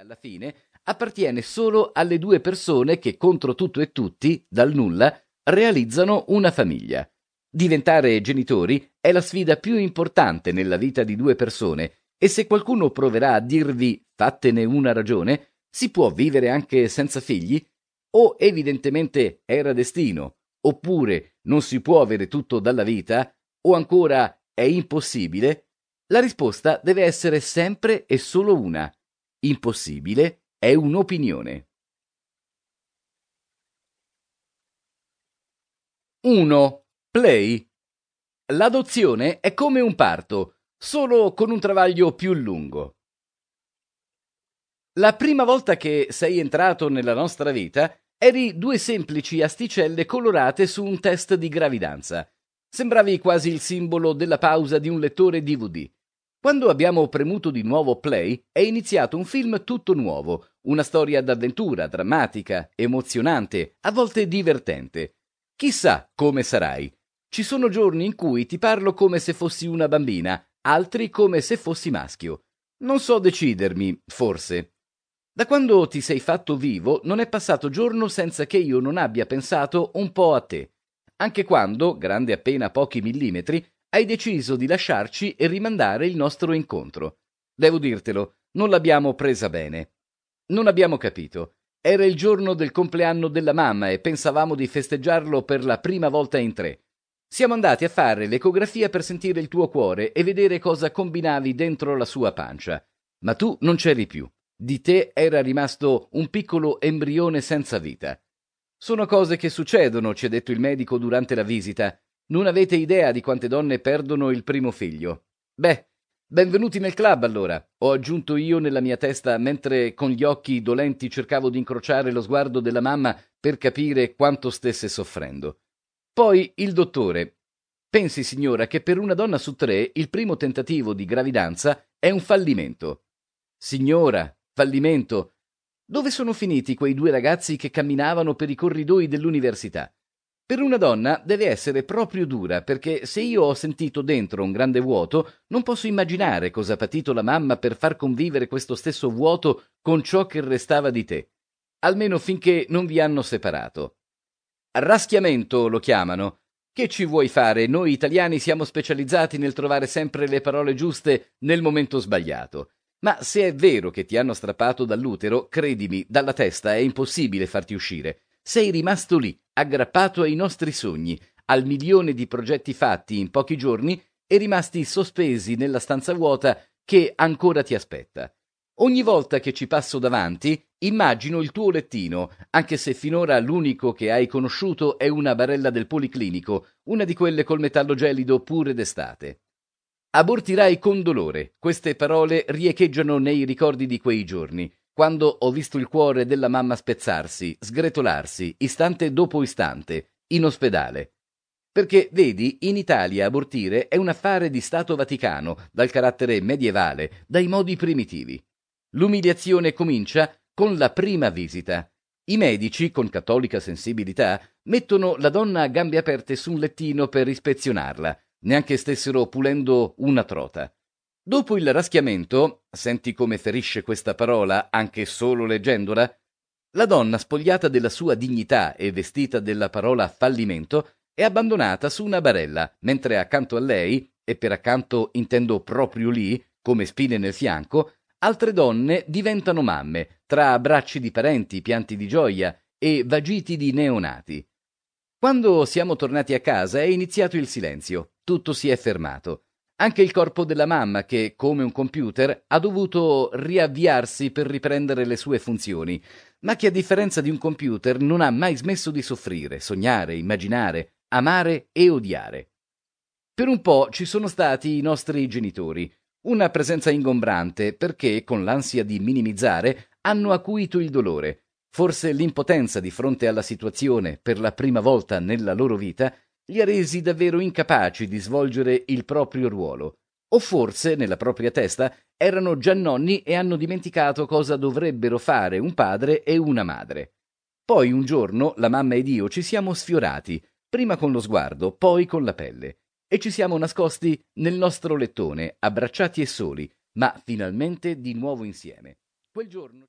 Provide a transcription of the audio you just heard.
alla fine appartiene solo alle due persone che contro tutto e tutti, dal nulla, realizzano una famiglia. Diventare genitori è la sfida più importante nella vita di due persone e se qualcuno proverà a dirvi fattene una ragione, si può vivere anche senza figli? O evidentemente era destino, oppure non si può avere tutto dalla vita, o ancora è impossibile? La risposta deve essere sempre e solo una. Impossibile è un'opinione. 1. Play. L'adozione è come un parto, solo con un travaglio più lungo. La prima volta che sei entrato nella nostra vita, eri due semplici asticelle colorate su un test di gravidanza. Sembravi quasi il simbolo della pausa di un lettore DVD. Quando abbiamo premuto di nuovo play, è iniziato un film tutto nuovo, una storia d'avventura, drammatica, emozionante, a volte divertente. Chissà come sarai. Ci sono giorni in cui ti parlo come se fossi una bambina, altri come se fossi maschio. Non so decidermi, forse. Da quando ti sei fatto vivo non è passato giorno senza che io non abbia pensato un po' a te anche quando, grande appena pochi millimetri, hai deciso di lasciarci e rimandare il nostro incontro. Devo dirtelo, non l'abbiamo presa bene. Non abbiamo capito. Era il giorno del compleanno della mamma e pensavamo di festeggiarlo per la prima volta in tre. Siamo andati a fare l'ecografia per sentire il tuo cuore e vedere cosa combinavi dentro la sua pancia. Ma tu non c'eri più. Di te era rimasto un piccolo embrione senza vita. Sono cose che succedono, ci ha detto il medico durante la visita. Non avete idea di quante donne perdono il primo figlio. Beh, benvenuti nel club allora, ho aggiunto io nella mia testa mentre con gli occhi dolenti cercavo di incrociare lo sguardo della mamma per capire quanto stesse soffrendo. Poi il dottore. Pensi, signora, che per una donna su tre il primo tentativo di gravidanza è un fallimento. Signora, fallimento. Dove sono finiti quei due ragazzi che camminavano per i corridoi dell'università? Per una donna deve essere proprio dura, perché se io ho sentito dentro un grande vuoto, non posso immaginare cosa ha patito la mamma per far convivere questo stesso vuoto con ciò che restava di te, almeno finché non vi hanno separato. Raschiamento lo chiamano. Che ci vuoi fare? Noi italiani siamo specializzati nel trovare sempre le parole giuste nel momento sbagliato. Ma se è vero che ti hanno strappato dall'utero, credimi, dalla testa è impossibile farti uscire. Sei rimasto lì, aggrappato ai nostri sogni, al milione di progetti fatti in pochi giorni e rimasti sospesi nella stanza vuota che ancora ti aspetta. Ogni volta che ci passo davanti, immagino il tuo lettino, anche se finora l'unico che hai conosciuto è una barella del policlinico, una di quelle col metallo gelido pure d'estate. Abortirai con dolore. Queste parole riecheggiano nei ricordi di quei giorni, quando ho visto il cuore della mamma spezzarsi, sgretolarsi, istante dopo istante, in ospedale. Perché, vedi, in Italia abortire è un affare di Stato Vaticano, dal carattere medievale, dai modi primitivi. L'umiliazione comincia con la prima visita. I medici, con cattolica sensibilità, mettono la donna a gambe aperte su un lettino per ispezionarla, neanche stessero pulendo una trota. Dopo il raschiamento, senti come ferisce questa parola anche solo leggendola? La donna spogliata della sua dignità e vestita della parola fallimento è abbandonata su una barella, mentre accanto a lei, e per accanto intendo proprio lì, come spine nel fianco, altre donne diventano mamme, tra abbracci di parenti, pianti di gioia e vagiti di neonati. Quando siamo tornati a casa è iniziato il silenzio, tutto si è fermato. Anche il corpo della mamma, che, come un computer, ha dovuto riavviarsi per riprendere le sue funzioni, ma che a differenza di un computer non ha mai smesso di soffrire, sognare, immaginare, amare e odiare. Per un po' ci sono stati i nostri genitori, una presenza ingombrante perché, con l'ansia di minimizzare, hanno acuito il dolore, Forse l'impotenza di fronte alla situazione per la prima volta nella loro vita li ha resi davvero incapaci di svolgere il proprio ruolo. O forse, nella propria testa, erano già nonni e hanno dimenticato cosa dovrebbero fare un padre e una madre. Poi un giorno la mamma ed io ci siamo sfiorati, prima con lo sguardo, poi con la pelle, e ci siamo nascosti nel nostro lettone, abbracciati e soli, ma finalmente di nuovo insieme. Quel giorno